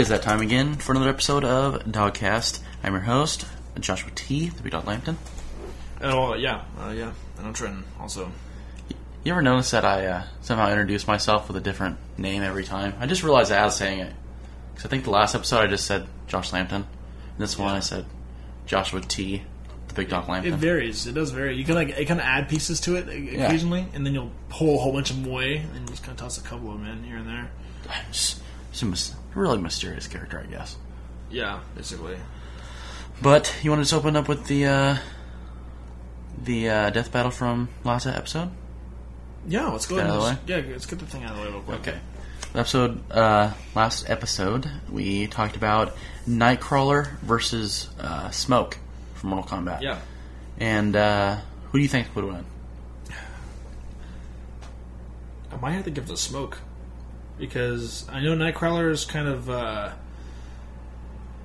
Is that time again for another episode of Doggkast. I'm your host, Joshua T, the Big Dog Lampton. Oh yeah, uh, yeah, and I'm Trenton also. You ever notice that I uh, somehow introduce myself with a different name every time? I just realized as saying it. Because I think the last episode I just said Josh Lampton. And this one I said Joshua T, the Big Dog Lampton. It varies. It does vary. You can like it kind of add pieces to it occasionally, and then you'll pull a whole bunch of them away, and just kind of toss a couple of them in here and there. Just, just a mys- really mysterious character, I guess. Yeah, basically. But you want to just open up with the uh, the uh, death battle from last episode? Yeah, let's go ahead. out And of just, yeah, let's get the thing out of the way real quick. Okay. Episode uh, last episode we talked about Nightcrawler versus uh, Smoke from Mortal Kombat. Yeah. And uh, who do you think would win? I might have to give it a smoke because I know Nightcrawler is kind of uh,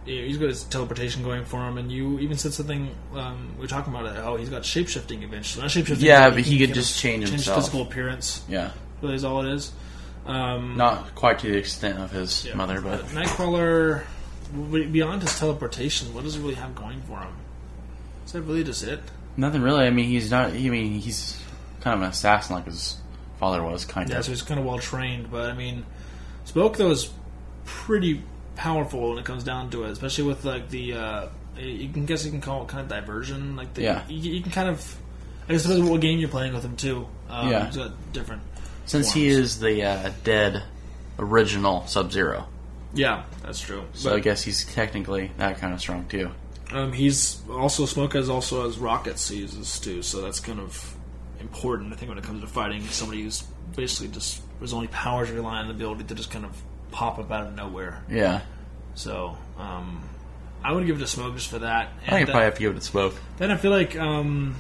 he's got his teleportation going for him, and you even said something um, we were talking about it. Oh, he's got shape shifting eventually. Not shape shifting. Yeah, but but he can could just change change himself. physical appearance. Yeah. Really, is all it is. Um, Not quite to the extent of his yeah, mother, but Nightcrawler, beyond his teleportation, what does he really have going for him? Is that really just it? nothing really. I mean, he's not. I mean, he's kind of an assassin like his father was, kind Yeah, of. so he's kind of well trained, but I mean, Smoke though is pretty powerful when it comes down to it, especially with like the. Uh, you can guess you can call it kind of diversion, like the, Yeah. You, you can kind of. I guess depends on what game you're playing with him too. Um, Yeah. he's got different. Since he is the uh, dead original Sub Zero, Yeah, that's true. so I guess he's technically that kind of strong too. Um, he's also Smoke has also has rockets he uses too, so that's kind of important. I think when it comes to fighting somebody who's basically just his only powers rely on the ability to just kind of pop up out of nowhere. Yeah. So um, I would give it a Smoke just for that. I think I probably have to give it to Smoke. then I feel like um,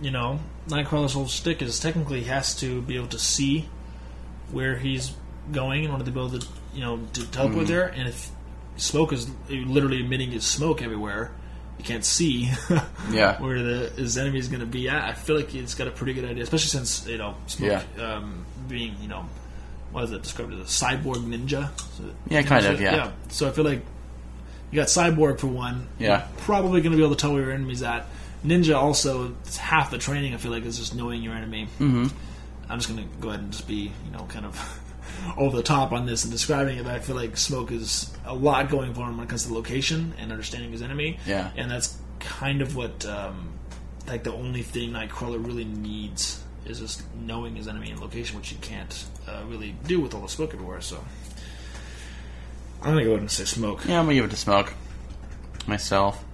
you know Nightcrawler's whole stick is technically he has to be able to see where he's going in order to be able to you know to teleport there, and if smoke is literally emitting his smoke everywhere. You can't see Yeah. where the his enemy is going to be at. I feel like he's got a pretty good idea, especially since you know Smoke um, being you know what is it described as a cyborg ninja? So- Yeah, kind of, yeah. So I feel like you got cyborg for one. Yeah. Probably going to be able to tell where your enemy's at. Ninja also it's half the training. I feel like is just knowing your enemy. Mm-hmm. I'm just going to go ahead and just be you know kind of over the top on this and describing it. But I feel like Smoke is a lot going for him when it comes to location and understanding his enemy. Yeah. and that's kind of what um, like the only thing Nightcrawler really needs is just knowing his enemy and location, which he can't uh, really do with all the smoke everywhere. So I'm gonna go ahead and say Smoke. Yeah, I'm gonna give it to Smoke myself.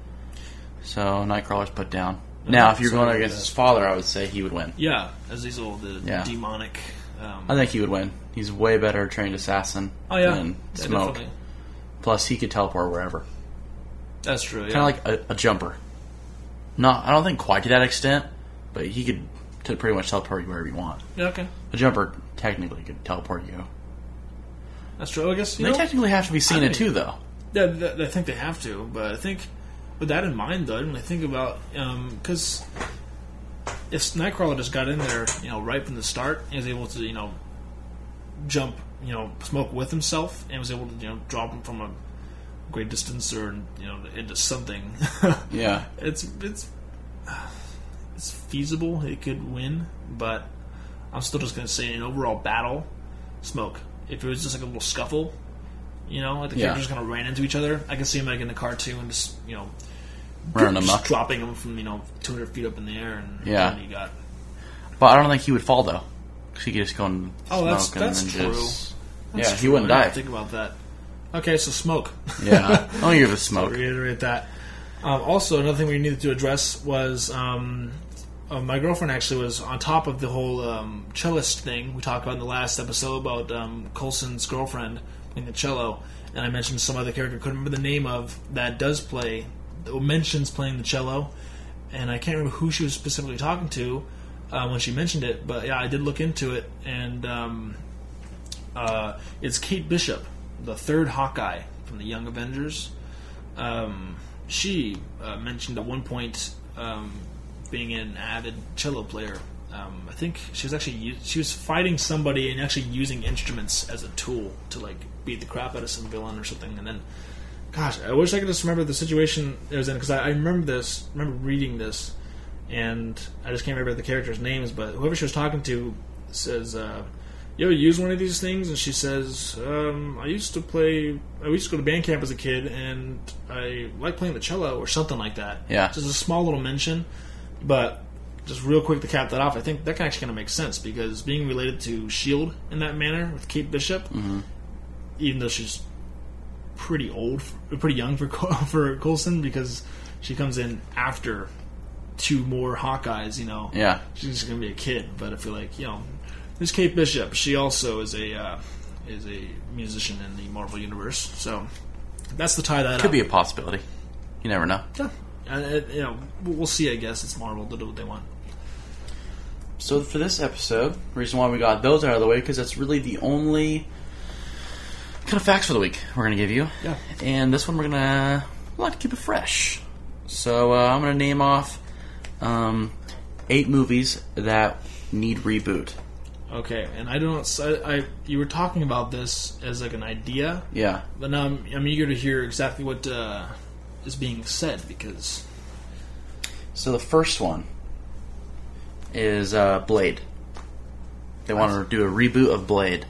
So Nightcrawler's put down. Now, if you're so going against his father, I would say he would win. Yeah, as these all the Yeah. demonic. Um, I think he would win. He's a way better trained assassin oh yeah, than Yeah, Smoke. definitely. Plus, he could teleport wherever. That's true. Yeah. Kind of like a, a jumper. Not, I don't think quite to that extent, but he could t- pretty much teleport you wherever you want. yeah, okay, A jumper technically could teleport you. that's true. I guess you They know. technically have to be seen it too, though. Yeah, I think they have to, but I think with that in mind, though, when I think about because if Nightcrawler just got in there, you know, right from the start, and was able to, you know, jump, you know, smoke with himself, and was able to, you know, drop him from a great distance or you know into something. Yeah. it's it's it's feasible. It could win, but I'm still just gonna say in an overall battle, smoke. If it was just like a little scuffle, you know, like the Yeah. characters kind of ran into each other, I can see him like in the cartoon, just you know, Running amok. dropping him from you know 200 feet up in the air, and Yeah. then you got But I don't think he would fall, though. Because he could just go and Oh, that's- and that's true. just. That's yeah, he wouldn't I die. Think about that. Okay, so smoke. Yeah. I'll give it smoke. reiterate that. Um, also, another thing we needed to address was um, uh, my girlfriend actually was on top of the whole um, cellist thing we talked about in the last episode about um, Coulson's girlfriend playing the cello, and I mentioned some other character couldn't remember the name of that does play mentions playing the cello, and I can't remember who she was specifically talking to uh, when she mentioned it, but yeah, I did look into it, and um, uh, it's Kate Bishop, the third Hawkeye from the Young Avengers um, she uh, mentioned at one point um, being an avid cello player um, I think she was actually she was fighting somebody and actually using instruments as a tool to like beat the crap out of some villain or something. And then, gosh, I wish I could just remember the situation it was in because I, I remember this, remember reading this, and I just can't remember the characters' names. But whoever she was talking to says. Uh, you ever use one of these things? And she says, um, I used to play, I used to go to band camp as a kid, and I like playing the cello or something like that. Yeah. Just a small little mention. But just real quick to cap that off, I think that can actually kind of make sense because being related to S.H.I.E.L.D. in that manner with Kate Bishop, even though she's pretty old, pretty young for, Col- for Coulson because she comes in after two more Hawkeyes, you know Yeah. she's just gonna be a kid, but I feel like you know, there's Kate Bishop. She also is a uh, is a musician in the Marvel universe, so that's the tie that Could up. be a possibility. You never know. Yeah. And you know, we'll we'll see. I guess it's Marvel to do what they want. So for this episode, reason why we got those out of the way because that's really the only kind of facts for the week we're gonna give you. Yeah. And this one we're gonna we like to keep it fresh. So uh, I'm gonna name off um, eight movies that need reboot. Okay, and I don't. I, I you were talking about this as like an idea, Yeah. but now I'm, I'm eager to hear exactly what uh, is being said because So the first one is uh, Blade. They want to do a reboot of Blade,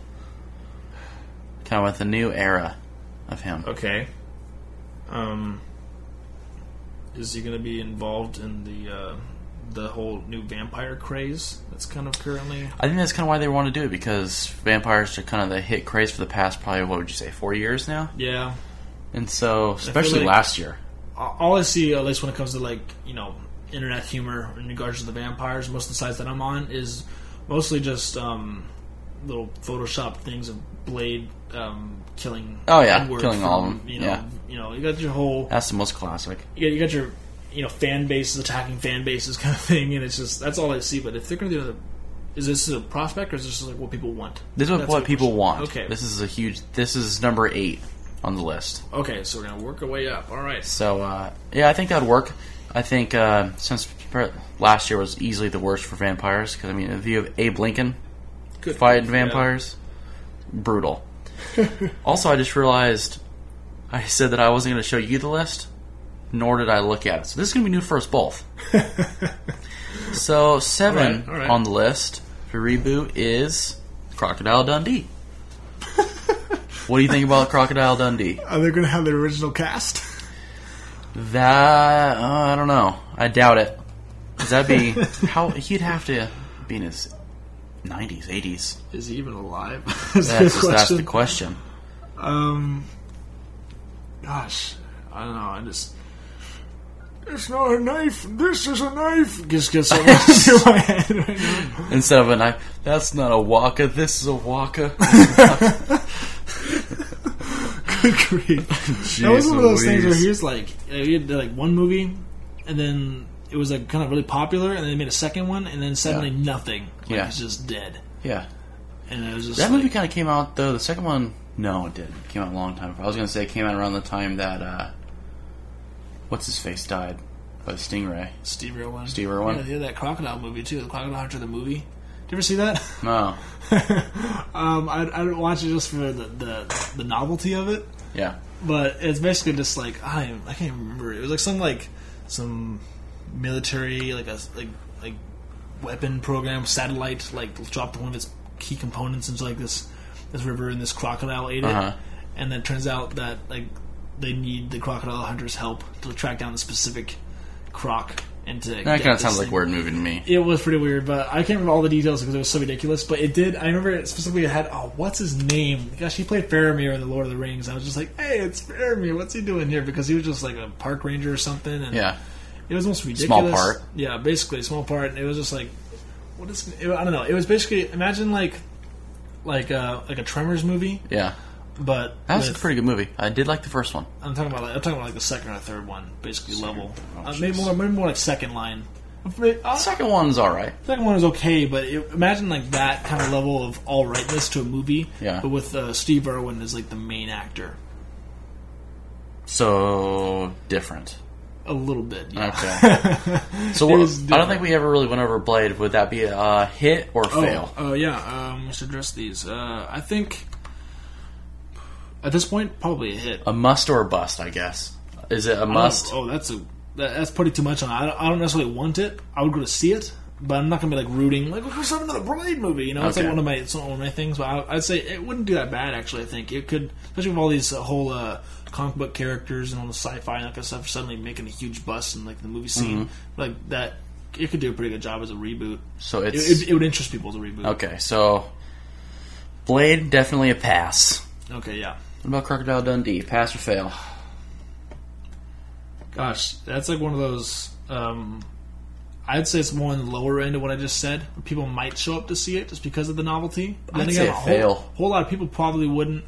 kind of with a new era of him. okay, um, is he going to be involved in the uh, the whole new vampire craze that's kind of currently? I think that's kind of why they want to do it because vampires are kind of the hit craze for the past probably what would you say four years now, Yeah, and so especially like- last year. all I see, at least when it comes to like you know internet humor in regards to the vampires, most of the sites that I'm on is mostly just um, little Photoshop things of Blade um, killing. Oh, yeah, N-word killing all of them, You know, yeah. you know, you got your whole, That's the most classic. you got, you got your you know fan bases attacking fan bases kind of thing, and it's just that's all I see. But if they're going to do the, is this a prospect or is this just like what people want? This is That's what people question. want. Okay, This is a huge. This is number eight on the list. okay, so we're gonna work our way up. All right. So uh, yeah, I think that'd work. I think uh, since last year was easily the worst for vampires, because I mean, if you have Abe Lincoln Good fighting Yeah. vampires, brutal. also, I just realized I said that I wasn't going to show you the list, nor did I look at it. So this is going to be new for us both. so seven All right, all right. on the list for reboot is Crocodile Dundee. what do you think about Crocodile Dundee? Are they going to have the original cast? That uh, I don't know. I doubt it. 'Cause that'd be how he'd have to be in his nineties, eighties. Is he even alive? That's just that's the question. Um, gosh, I don't know. I just. It's not a knife. This is a knife. Just get so much my head right now. Instead of a knife, that's not a waka. This is a waka. Good grief. that was one of those things where he was like, he had like one movie, and then it was like kind of really popular, and then they made a second one, and then suddenly Yeah. nothing. Like, Yeah. it's just dead. yeah, And it was just that like, movie kind of came out though. The second one, no, it didn't. It came out a long time. ago. I was gonna say it came out around the time that uh, what's his face died by the stingray. Steve Irwin. Steve Irwin? Yeah, that crocodile movie too. The Crocodile Hunter, the movie. Did you ever see that? No, um, I I watch it just for the, the the novelty of it. yeah, but it's basically just like I I can't remember. It was like some like some military like a like like weapon program satellite like dropped one of its key components into like this this river and this crocodile ate Uh-huh. and then it turns out that like they need the crocodile hunters' help to track down the specific croc and to that kind of sounds like thing. weird movie to me. It was pretty weird, but I can't remember all the details because it was so ridiculous. But it did. I remember it specifically. It had oh, what's his name? Gosh, he played Faramir in the Lord of the Rings. I was just like, hey, it's Faramir. What's he doing here? Because he was just like a park ranger or something. And Yeah, it was almost ridiculous. Small part. Yeah, basically a small part. And it was just like, what is? It, I don't know. It was basically imagine like like uh, like a Tremors movie, yeah, but that was with- a pretty good movie. I did like the first one. I'm talking about like, I'm talking about like the second or third one, basically level. Oh, uh, maybe more, maybe more like second line. Uh, Second one's all right. Second one is okay, but it, imagine like that kind of level of all rightness to a movie, Yeah. but with uh, Steve Irwin as like the main actor. So different. A little bit. Yeah. Okay. So what, I don't think we ever really went over Blade. Would that be a hit or fail? Oh, uh, yeah. Um, let's address these. Uh, I think at this point, probably a hit. A must or a bust? I guess. Is it a must? Oh, oh, that's a that, that's putting too much on. I don't, I don't necessarily want it. I would go to see it, but I'm not gonna be like rooting like let's have another Blade movie. You know, it's like one of my it's not one of my things. But I, I'd say it wouldn't do that bad. Actually, I think it could, especially with all these uh, whole uh, comic book characters and all the sci-fi and that kind of stuff suddenly making a huge bust in like the movie scene Mm-hmm. like that. It could do a pretty good job as a reboot. So It, it, it would interest people as a reboot. okay. So Blade definitely a pass. Okay, yeah. What about Crocodile Dundee? Pass or fail? Gosh, that's like one of those. Um, I'd say it's more on the lower end of what I just said. People might show up to see it just because of the novelty. But I'd say a whole, fail. whole lot of people probably wouldn't,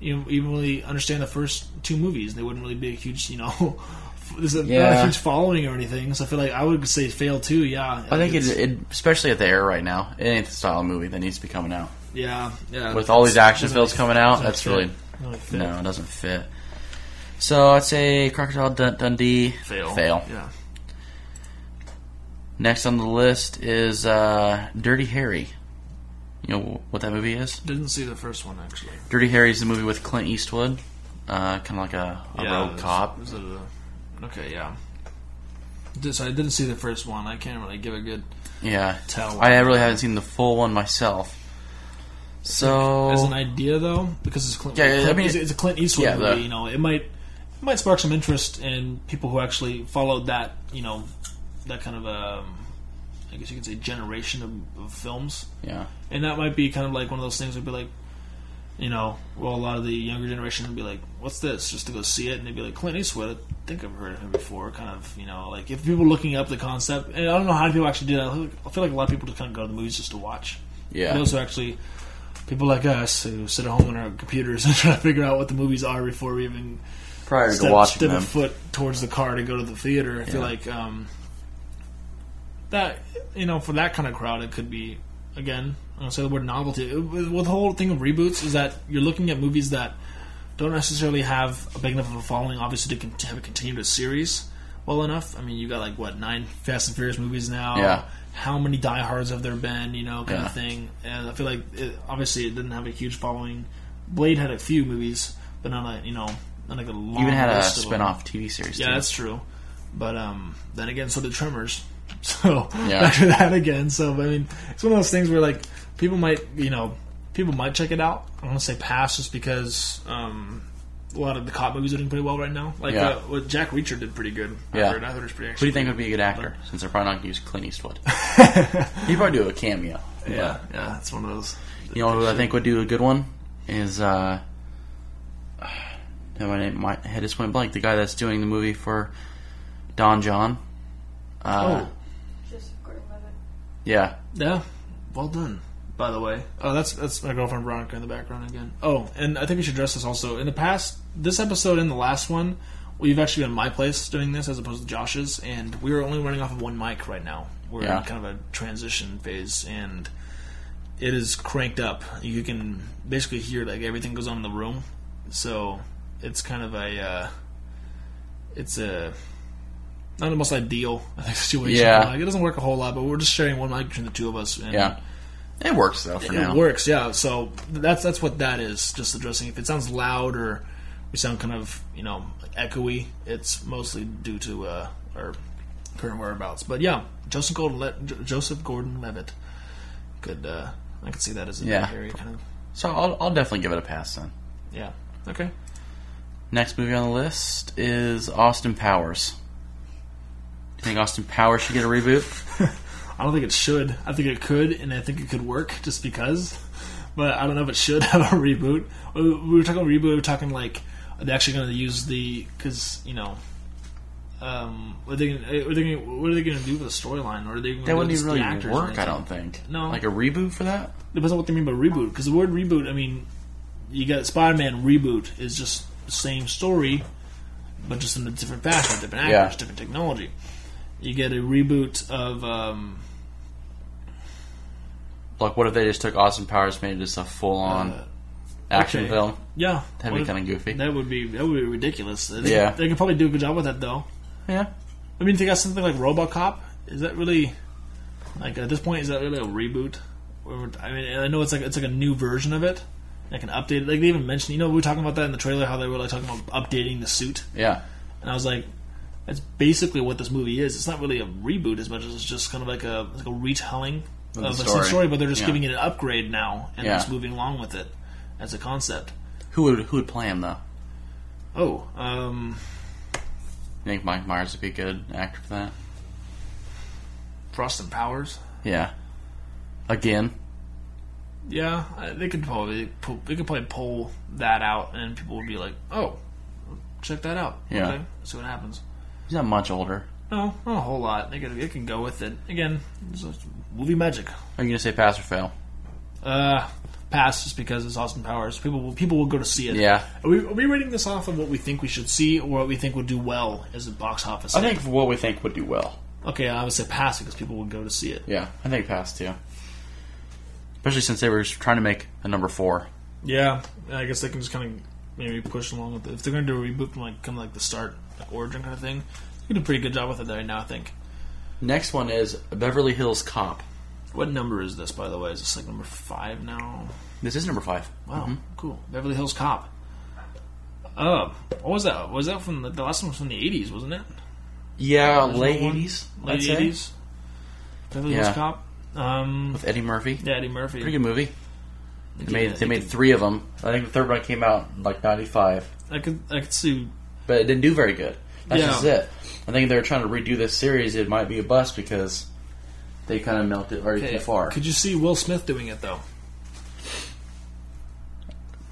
you know, even really understand the first two movies. They wouldn't really be a huge, you know, there's a, not a Yeah. huge following or anything. So I feel like I would say fail too. Yeah, I think it's- it, especially at the era right now, it ain't the style of movie that needs to be coming out. yeah, yeah. With all these action films coming out, that's fit. really Doesn't really fit. no, it doesn't fit. So I'd say Crocodile Dun- Dundee fail. Fail. Yeah. Next on the list is uh, Dirty Harry. You know what that movie is? Didn't see the first one actually. Dirty Harry is the movie with Clint Eastwood, uh, kind of like a, a yeah, rogue it was- cop. it a- okay, yeah. Did- So I didn't see the first one. I can't really give a good Yeah, tell. I really haven't seen the full one myself. So as an idea though, because it's Clint, Yeah, yeah, I mean- it's, it's a Clint Eastwood yeah, the- movie. You know, it might it might spark some interest in people who actually followed that. You know, that kind of um, I guess you could say generation of, of films, yeah, and that might be kind of like one of those things. Would be like, you know, well, a lot of the younger generation would be like, "What's this?" Just to go see it, and they'd be like, "Clint Eastwood." I think I've heard of him before. Kind of, you know, like if people looking up the concept, and I don't know how many people actually do that. I feel like- I feel like a lot of people just kind of go to the movies just to watch. yeah. Those who actually, people like us who sit at home on our computers and try to figure out what the movies are before we even Prior to step, watching step a foot towards the car to go to the theater. I feel like um, that, you know, for that kind of crowd, it could be, again, I'm going to say the word novelty. With the whole thing of reboots is that you're looking at movies that don't necessarily have a big enough of a following, obviously, to have a continuous series well enough. I mean, you got like, what, nine Fast and Furious movies now? Yeah. How many diehards have there been, you know, kind Yeah. of thing. And I feel like, it, obviously, it didn't have a huge following. Blade had a few movies, but not like, you know, not like a long even had a spin-off TV series. Yeah, too. that's true. But um, then again, so did Tremors. So Yeah. back to that again. So I mean, it's one of those things where like people might, you know, people might check it out. I want to say pass just because um, a lot of the cop movies are doing pretty well right now. Like Yeah. uh, what Jack Reacher did pretty good. I Yeah. heard, I heard it was pretty. Who do you think would be a good actor? Since they're probably not going to use Clint Eastwood. He'd probably do a cameo. Yeah, yeah, it's one of those. You know who I think would do a good one is uh, my name, my head just went blank. The guy that's doing the movie for Don Jon. Uh, Oh. Joseph Gordon-Levitt. yeah, Yeah, well done. By the way, oh, that's that's my girlfriend Veronica in the background again. Oh, and I think we should address this also. In the past, this episode and the last one, we've actually been in my place doing this as opposed to Josh's, and we are only running off of one mic right now. We're Yeah. in kind of a transition phase, and it is cranked up. You can basically hear like everything goes on in the room, so it's kind of a uh, it's a not the most ideal I think situation. Yeah. Like, it doesn't work a whole lot, but we're just sharing one mic between the two of us. And yeah. It works though for it now. works, yeah. So that's that's what that is. Just addressing if it sounds loud or we sound kind of you know echoey, it's mostly due to uh, our current whereabouts. But yeah, Joseph Gordon, Le- Joseph Gordon Levitt could uh, I could see that as a Yeah. very kind of So I'll, I'll definitely give it a pass then. yeah okay. Next movie on the list is Austin Powers. Think Austin Powers should get a reboot? I don't think it should. I think it could, and I think it could work just because. But I don't know if it should have a reboot. We we were talking reboot. We were talking like are they actually going to use the because you know. Um, what are they gonna, are they what are they going to do with the storyline? Or are they going That wouldn't even really work, I don't think. No. Like a reboot for that? Depends on what they mean by reboot. Because the word reboot, I mean, you got Spider-Man reboot is just the same story, but just in a different fashion, different actors, Yeah. different technology. You get a reboot of um, Like, what if they just took Austin Powers, made it just a full-on Uh, action okay. film? yeah, That'd be kind of goofy. That would be that would be ridiculous. They, Yeah. they could probably do a good job with that though. Yeah. I mean, if you got something like RoboCop, is that really like at this point is that really a reboot? I mean, I know it's like it's like a new version of it, like an updated. Like they even mentioned, you know, we were talking about that in the trailer, how they were like talking about updating the suit, Yeah. and I was like, that's basically what this movie is. It's not really a reboot as much as it's just kind of like a like a retelling Of of the story. story, but they're just Yeah. giving it an upgrade now and Yeah. just moving along with it as a concept. Who would who would play him though? Oh, um, You think Mike Myers would be a good actor for that? Frost and Powers. Yeah. Again. Yeah, they could probably pull, they could probably pull that out, and people would be like, "Oh, check that out." Yeah. Okay, see what happens. He's not much older. No, not a whole lot. They could they can go with it. Again, it's just movie magic. Are you gonna say pass or fail? Uh, pass just because it's Austin Powers. People will people will go to see it. Yeah. Are we, are we rating this off of what we think we should see, or what we think would do well as a box office? I think for what we think would do well. Okay, I would say pass because people would go to see it. Yeah, I think pass too. Especially since they were trying to make a number four. Yeah, I guess they can just kind of maybe push along with it. If they're going to do a reboot from like kind of like the start, like origin kind of thing, they do a pretty good job with it right now. I think. Next one is Beverly Hills Cop. What number is this, by the way? Is this like number five now? This is number five. Wow, cool. Beverly Hills Cop. Oh, what was that? Was that from the, the last one was from the eighties, wasn't it? Yeah, late eighties. Late eighties. Beverly Yeah. Hills Cop. Um, with Eddie Murphy. yeah, Eddie Murphy. Pretty good movie. They made they made three of them. I think the third one came out in like ninety five, I could I could see. But it didn't do very good. That's Yeah. just it. I think they're trying to redo this series. It might be a bust because they kind of melted already Okay, too far. Could you see Will Smith doing it though?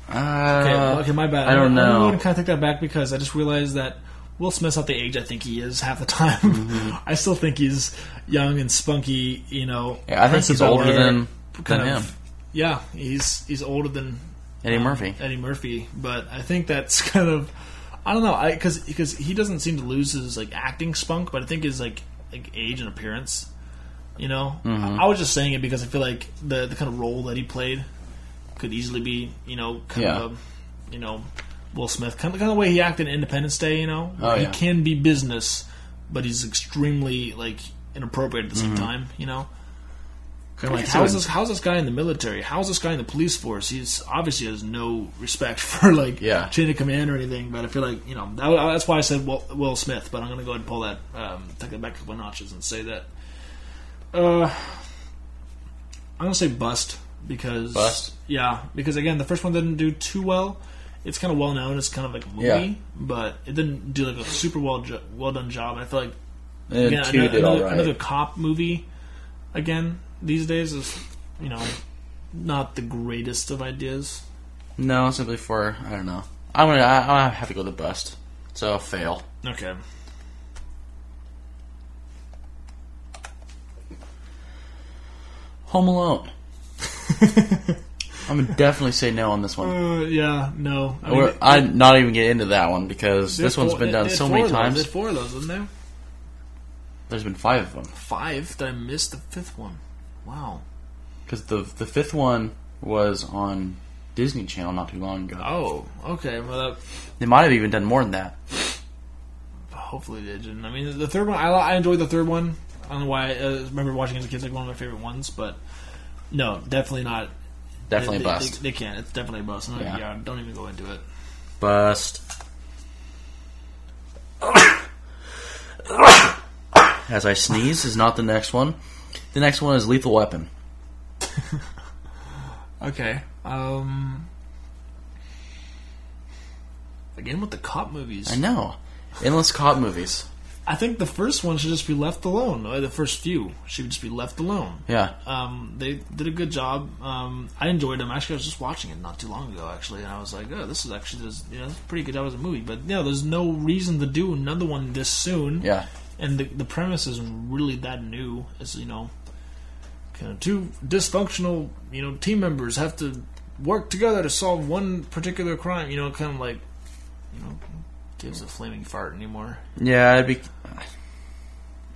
Uh, Okay, okay, my bad. I don't I'm know. going to kind of take that back because I just realized that Will Smith's not the age I think he is half the time. Mm-hmm. I still think he's young and spunky. You know, Yeah, I think he's older than than kind him, of- Yeah, he's he's older than Eddie um, Murphy. Eddie Murphy, but I think that's kind of I don't know, I because because he doesn't seem to lose his like acting spunk, but I think his like like age and appearance. You know, Mm-hmm. I, I was just saying it because I feel like the the kind of role that he played could easily be you know kind Yeah. of you know Will Smith kind of kind of the way he acted in Independence Day. You know, Oh, he yeah. can be business, but he's extremely like inappropriate at the Mm-hmm. same time. You know. Kind of like, how's this? How's this guy in the military? How's this guy in the police force? He's obviously has no respect for like Yeah. chain of command or anything. But I feel like you know that, that's why I said Will, Will Smith. But I'm going to go ahead and pull that, um, take that back a couple notches and say that. Uh, I'm going to say bust because Bust? Yeah, because again, the first one didn't do too well. It's kind of well known. It's kind of like a movie, Yeah. but it didn't do like a super well jo- well done job. And I feel like And again, another, another, right. another cop movie again these days is you know not the greatest of ideas. No, simply for I don't know. I'm gonna I, I have to go with the bust. So fail. Okay. Home Alone. I'm gonna definitely say no on this one. Uh, yeah, no. I they- I'd not even get into that one because this one's four- been done so many of those. They times. had four of those, wasn't there? There's been five of them Five. Did I miss the fifth one? Wow. because the the fifth one was on Disney Channel not too long ago. Oh, okay. Well, that, They might have even done more than that. hopefully they didn't. I mean, the third one. I, I enjoyed the third one. I don't know why. I uh, remember watching it as a kid. Like one of my favorite ones, but no, definitely not. Definitely they, bust. They, they can't. It's definitely a bust. Yeah. yeah. Don't even go into it. Bust. As I sneeze is not the next one. The next one is Lethal Weapon. Okay. Um. Again with the cop movies. I know. Endless cop movies. I think the first one should just be left alone. Or the first few should just be left alone. Yeah. Um, they did a good job. Um, I enjoyed them. Actually, I was just watching it not too long ago, actually, and I was like, "Oh, this is actually this, you know, pretty good job as a movie." But yeah, there's no reason to do another one this soon. Yeah. and the the premise isn't really that new. It's you know, kind of two dysfunctional you know team members have to work together to solve one particular crime. You know, kind of like you know, gives a flaming fart anymore. Yeah, it'd be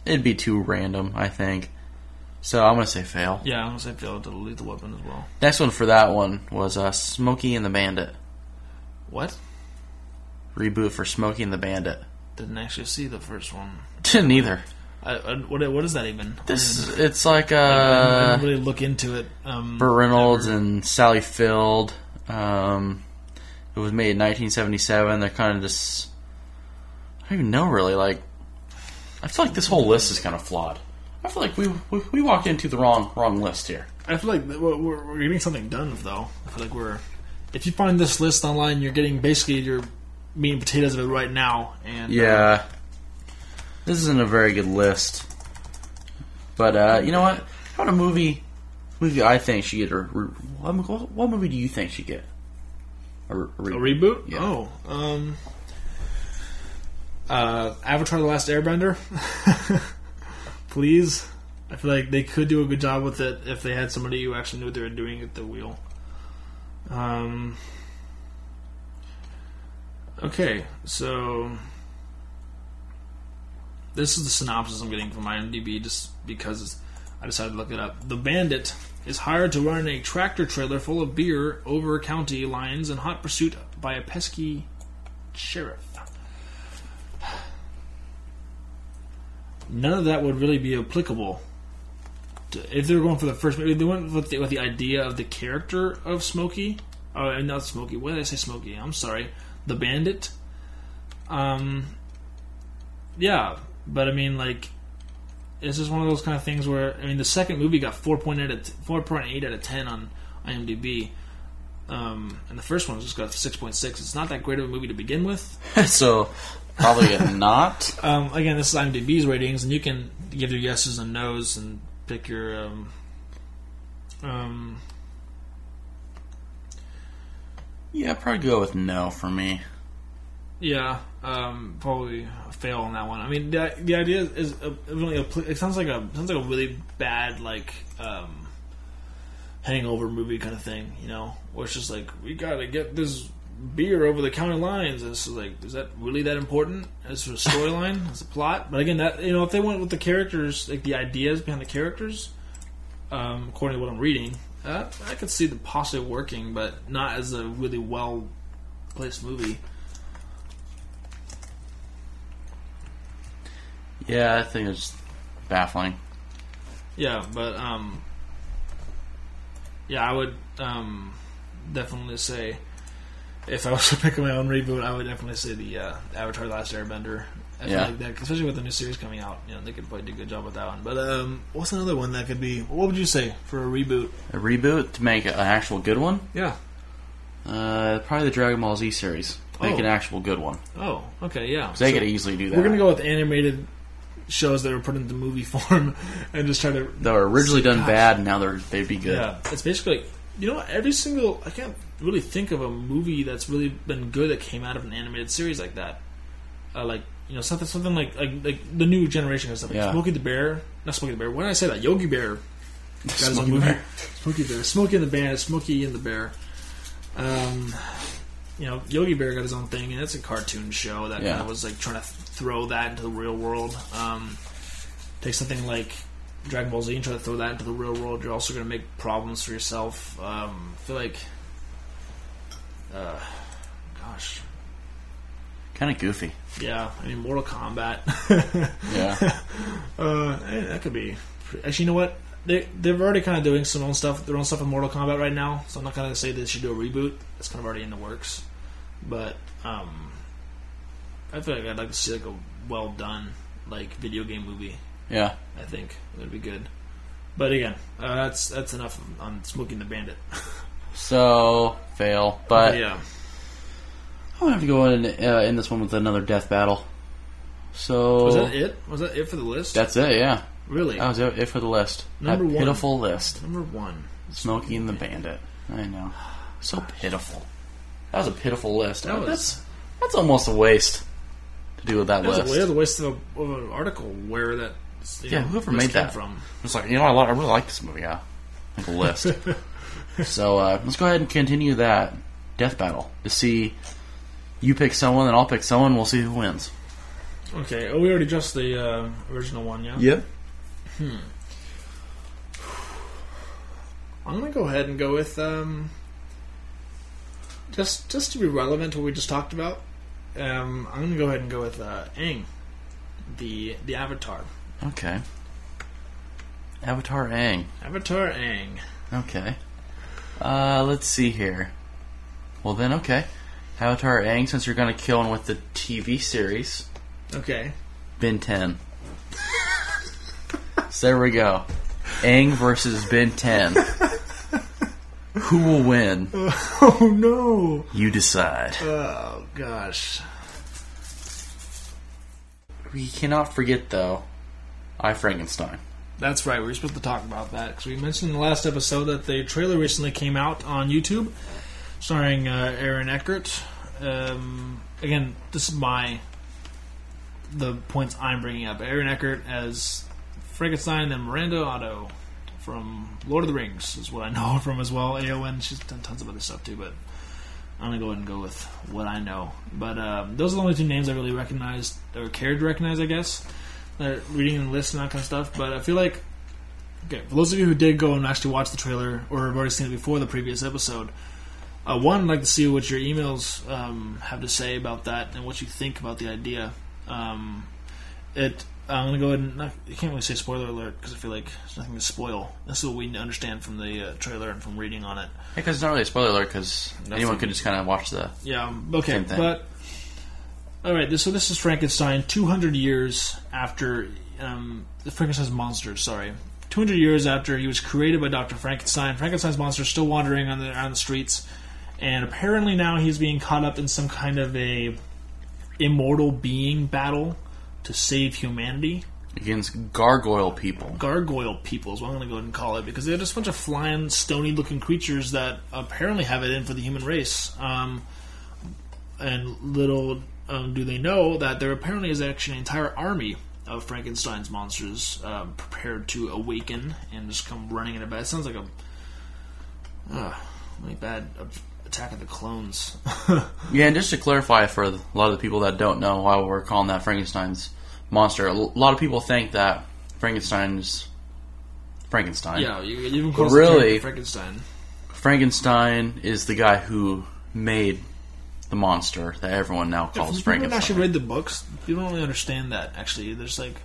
it'd be too random, I think. So I'm gonna say fail. Yeah, I'm gonna say fail to delete the lethal weapon as well. Next one for that one was uh, Smokey and the Bandit. What? Reboot for Smokey and the Bandit. Didn't actually see the first one. Didn't either. I, I, what what is that even? This I it's like I uh, didn't really look into it. Um, Burt Reynolds ever. and Sally Field. Um, it was made in 1977. They're kind of just. I don't even know really. Like, I feel like this whole list is kind of flawed. I feel like we we, we walked into the wrong wrong list here. I feel like we're, we're getting something done though. I feel like we're. If you find this list online, you're getting basically your meat and potatoes of it right now. And uh, Yeah, this isn't a very good list. But uh, you know what? How about a movie? Movie I think should get a. re- What, what movie do you think should get a, re- a reboot. Yeah. Oh, um, uh, Avatar: The Last Airbender. Please, I feel like they could do a good job with it if they had somebody who actually knew what they were doing at the wheel. Um. Okay, so this is the synopsis I'm getting from IMDb, just because I decided to look it up. The bandit is hired to run a tractor trailer full of beer over county lines in hot pursuit by a pesky sheriff. None of that would really be applicable. to- If they were going for the first movie, they went with the, with the idea of the character of Smokey. Oh, not Smokey. What did I say, Smokey? I'm sorry. The bandit. Um. Yeah, but I mean, like, it's just one of those kind of things where I mean, the second movie got 4.8 out of 4.8 out of 10 on IMDb, um, and the first one just got 6.6. It's not that great of a movie to begin with. so probably not. Um, again, this is IMDb's ratings, and you can give your yeses and nos and pick your. Um, um, Yeah, I'd probably go with no for me. yeah, um, probably fail on that one. I mean, the, the idea is a, really a, it sounds like a sounds like a really bad like um, hangover movie kind of thing, you know, where it's just like we gotta get this beer over the county lines. And it's like, is that really that important as a storyline, as a plot? But again, that you know, if they went with the characters, like the ideas behind the characters, um, according to what I'm reading, uh, I could see the possibly working, but not as a really well placed movie. Yeah, I think it's baffling. Yeah, but um, yeah, I would um, definitely say if I was to pick my own reboot, I would definitely say the uh, Avatar: The Last Airbender. I Yeah. like that, especially with the new series coming out, you know, they could probably do a good job with that one. But um, what's another one that could be? What would you say for a reboot? A reboot to make an actual good one? Yeah. Uh, probably the Dragon Ball Z series. Make Oh. an actual good one. Oh, okay, yeah. 'Cause they could easily do that. we're gonna go with animated shows that were put into movie form and just try to They were originally done Gosh. bad, and now they're they'd be good. Yeah, it's basically like, you know every single I can't really think of a movie that's really been good that came out of an animated series like that. Uh, like you know something something like like, like the new generation of stuff. Like Yeah. Smokey the Bear, not Smokey the Bear. When I say that? Yogi Bear. Got his own Smokey movie. Bear. Smokey Bear. Smokey and the Bear. Smokey and the Bear. Um, you know, Yogi Bear got his own thing, and it's a cartoon show that Yeah. kind of was like trying to throw that into the real world. Um, take something like Dragon Ball Z and try to throw that into the real world. You're also going to make problems for yourself. Um, I feel like, uh, gosh, Kind of goofy. yeah. I mean, Mortal Kombat. Yeah. Uh, eh, that could be. Actually, you know what? They they're already kind of doing some own stuff, their own stuff in Mortal Kombat right now. So I'm not gonna say they should do a reboot. It's kind of already in the works. But um, I feel like I'd like to see like a well done like video game movie. yeah. I think that'd be good. But again, uh, that's that's enough on smoking the bandit. So fail, but yeah, I'm gonna have to go in uh, in this one with another death battle. So was that it? Was that it for the list? That's it. Yeah, really that was it, it for the list. Number that one. pitiful list. number one. Smokey and the Bandit. I know. So pitiful. That was a pitiful list. That was- that's that's almost a waste to do with that That was, a, list. that was a waste of, a, of an article where that. you Yeah, know, whoever list made came that. from. It's like you know, I, I really like this movie. Yeah, like a list. so uh, let's go ahead and continue that death battle to see. You pick someone, and I'll pick someone. We'll see who wins. Okay, oh, we already addressed the uh, original one, yeah? Yep. I'm gonna go ahead and go with um, just just to be relevant to what we just talked about. um, I'm gonna go ahead and go with uh, Aang, the the Avatar. Okay. Avatar Aang. Avatar Aang. Okay. Uh, let's see here. Well then, okay. Avatar Aang, since you're gonna kill him with the TV series, Okay. Ben 10. So there we go. Aang versus Ben 10. Who will win? Oh no! You decide. Oh gosh. We cannot forget, though, I Frankenstein. That's right. We were supposed to talk about that because we mentioned in the last episode that the trailer recently came out on YouTube, starring uh, Aaron Eckhart. Um, again, this is my the points I'm bringing up. Aaron Eckhart as Frankenstein and Miranda Otto from Lord of the Rings is what I know from as well. Éowyn. She's done tons of other stuff too, but I'm gonna go ahead and go with what I know. But um, those are the only two names I really recognized or cared to recognize, I guess. Reading the list and that kind of stuff. But I feel like, okay, for those of you who did go and actually watch the trailer or have already seen it before the previous episode, uh, one, I'd like to see what your emails um, have to say about that and what you think about the idea. Um, it. I'm gonna go ahead and not, you can't really say spoiler alert because I feel like there's nothing to spoil. This is what we understand from the uh, trailer and from reading on it. Because it's not really a spoiler alert, because anyone could just kind of watch the. Yeah. um, Okay. But all right. This, so this is Frankenstein. Two hundred years after um, the Frankenstein's monster. Sorry. 200 years after he was created by Dr. Frankenstein, Frankenstein's monster is still wandering on the, around the streets, and apparently now he's being caught up in some kind of a immortal being battle to save humanity. Against gargoyle people. Gargoyle people is what I'm going to go ahead and call it because they're just a bunch of flying, stony-looking creatures that apparently have it in for the human race. Um, and little um, do they know that there apparently is actually an entire army of Frankenstein's monsters um, prepared to awaken and just come running into battle. It sounds like a uh, really bad Attack of the Clones. Yeah, and just to clarify for a lot of the people that don't know why we're calling that Frankenstein's monster, a lot of people think that Frankenstein's Frankenstein. yeah, you, you even call Really? Frankenstein. Frankenstein is the guy who made the monster that everyone now calls If you haven't actually read the books, you don't really understand that. Actually, there's like,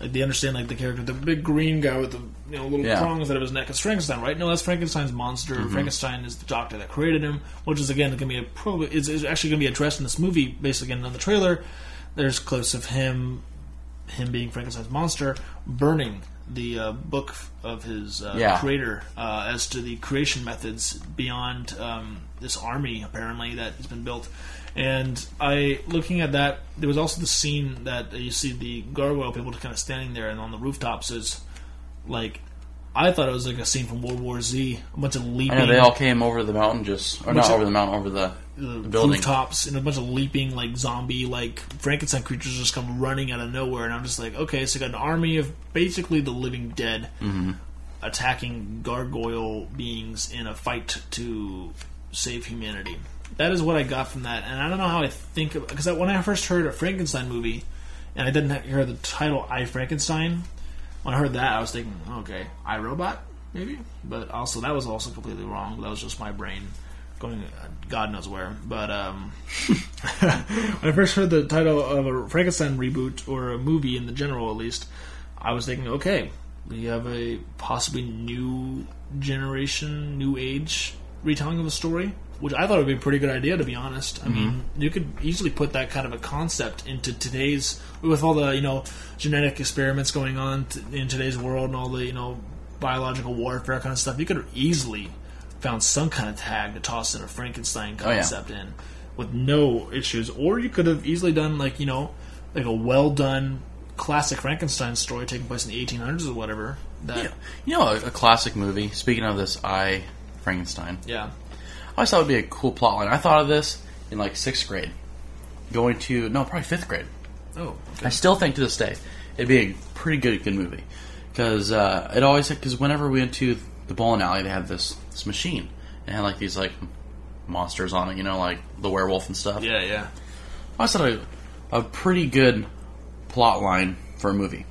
like they understand like the character, the big green guy with the you know little Yeah. Mm-hmm. prongs out of his neck. It's Frankenstein, right? No, that's Frankenstein's monster. Frankenstein is the doctor that created him, which is again going to be a probably is, is actually going to be addressed in this movie. Based again on the trailer, there's clips of him, him being Frankenstein's monster, burning the uh, book of his uh, Yeah. creator uh, as to the creation methods beyond um, this army apparently that has been built. And I, looking at that, there was also the scene that you see the gargoyle people kind of standing there and on the rooftops is like, I thought it was like a scene from World War Z, a bunch of leaping. I know they all came over the mountain, just or not over the mountain, over the, the the building. rooftops and a bunch of leaping like zombie like Frankenstein creatures just come running out of nowhere and I'm just like okay so you got an army of basically the living dead Mm-hmm. attacking gargoyle beings in a fight to save humanity that is what I got from that and I don't know how I think because when I first heard a Frankenstein movie and I didn't hear the title I Frankenstein when I heard that I was thinking okay I Robot maybe but also that was also completely wrong that was just my brain going God knows where. But um, when I first heard the title of a Frankenstein reboot or a movie in the general, at least, I was thinking, okay, we have a possibly new generation, new age retelling of a story, which I thought would be a pretty good idea, to be honest. I mean, mm-hmm. you could easily put that kind of a concept into today's, with all the you know genetic experiments going on t- in today's world and all the you know biological warfare kind of stuff. You could have easily found some kind of tag to toss in a Frankenstein Oh, yeah. concept in with no issues. Or you could have easily done like, you know, like a well done classic Frankenstein story taking place in the 1800s or whatever. That, You know, a, a classic movie. Speaking of this, I Frankenstein. yeah. I always thought it would be a cool plot line. I thought of this in like sixth grade, going to no, probably fifth grade. Oh, I still think to this day it'd be a pretty good good movie because uh, it always because whenever we went to the bowling alley, they had this this machine and had like these like monsters on it, you know, like the werewolf and stuff. Yeah, yeah. I always thought a, a pretty good plot line for a movie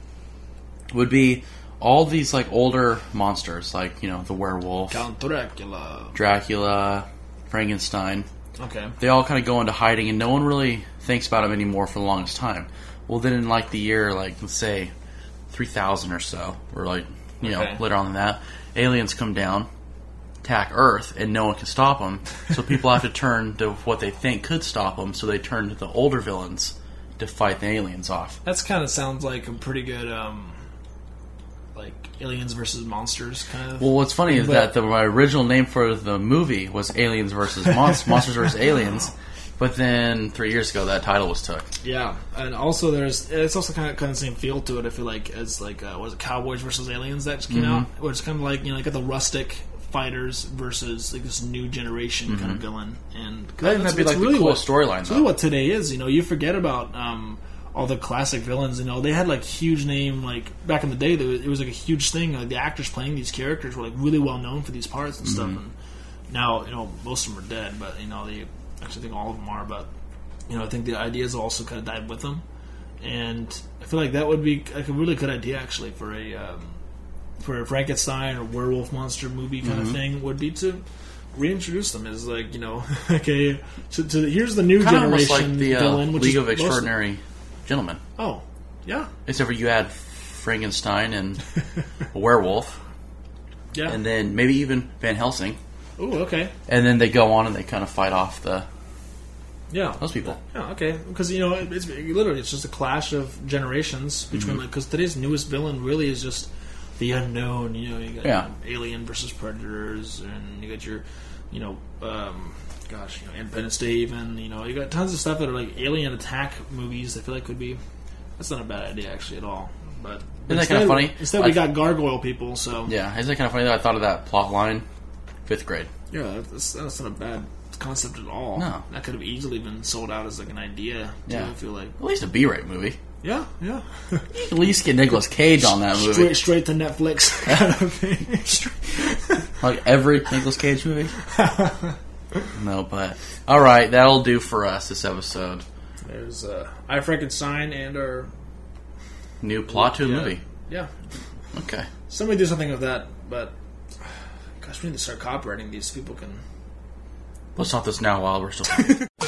would be all these like older monsters, like you know the werewolf, Count Dracula. Dracula, Frankenstein, Okay. they all kind of go into hiding, and no one really thinks about them anymore for the longest time. Well, then in like the year, like let's say three thousand or so, or like you know Okay. later on than that, aliens come down, attack Earth, and no one can stop them. So people have to turn to what they think could stop them. So they turn to the older villains to fight the aliens off. That's kind of sounds like a pretty good, um, aliens versus monsters kind of. Well, what's funny is But- that the my original name for the movie was Aliens versus Monsters, Monsters versus Aliens. But then three years ago, that title was took. yeah, and also there's it's also kind of kind of the same feel to it. I feel like as like uh, was it Cowboys versus Aliens that just came out, where it's kind of like you know like the rustic fighters versus like this new generation kind of villain, and I think that'd be like really the coolest storyline, really though. what today is. You know, you forget about um, all the classic villains. You know, they had like huge name. Like back in the day, was, it was like a huge thing. Like the actors playing these characters were like really well known for these parts and stuff. And now, you know, most of them are dead, but you know, they actually think all of them are. But you know, I think the ideas also kind of died with them. And I feel like that would be like a really good idea actually for a um, for a Frankenstein or werewolf monster movie kind of thing would be to reintroduce them as like you know okay to, to here's the new Kind generation like the uh, villain which League is of most- Extraordinary Gentlemen. oh yeah Except for you add Frankenstein and a werewolf, yeah and then maybe even Van Helsing. oh okay And then they go on and they kind of fight off the yeah those people. yeah okay because you know it's literally it's just a clash of generations Mm-hmm. between like because today's newest villain really is just the unknown you know you got Yeah. alien versus predators and you got your you know um gosh you know independence day even you know you got tons of stuff that are like alien attack movies i feel like could be that's not a bad idea actually at all but that instead- kinda funny? instead we got gargoyle people so Yeah, isn't it kind of funny that I thought of that plot line? Fifth grade. Yeah, that's, that's not a bad concept at all. No. that could have easily been sold out as like an idea. Too, Yeah. I feel like. At least a B-rate movie. Yeah, yeah. At least get Nicolas Cage on that movie. straight, straight to Netflix kind of. Like every Nicolas Cage movie. no, but all right, that'll do for us this episode. There's uh, I Frankenstein and our New plot to a yeah, movie. Yeah, Okay. somebody do something with that. But gosh, we need to start copyrighting these. People can Let's stop this now while we're still.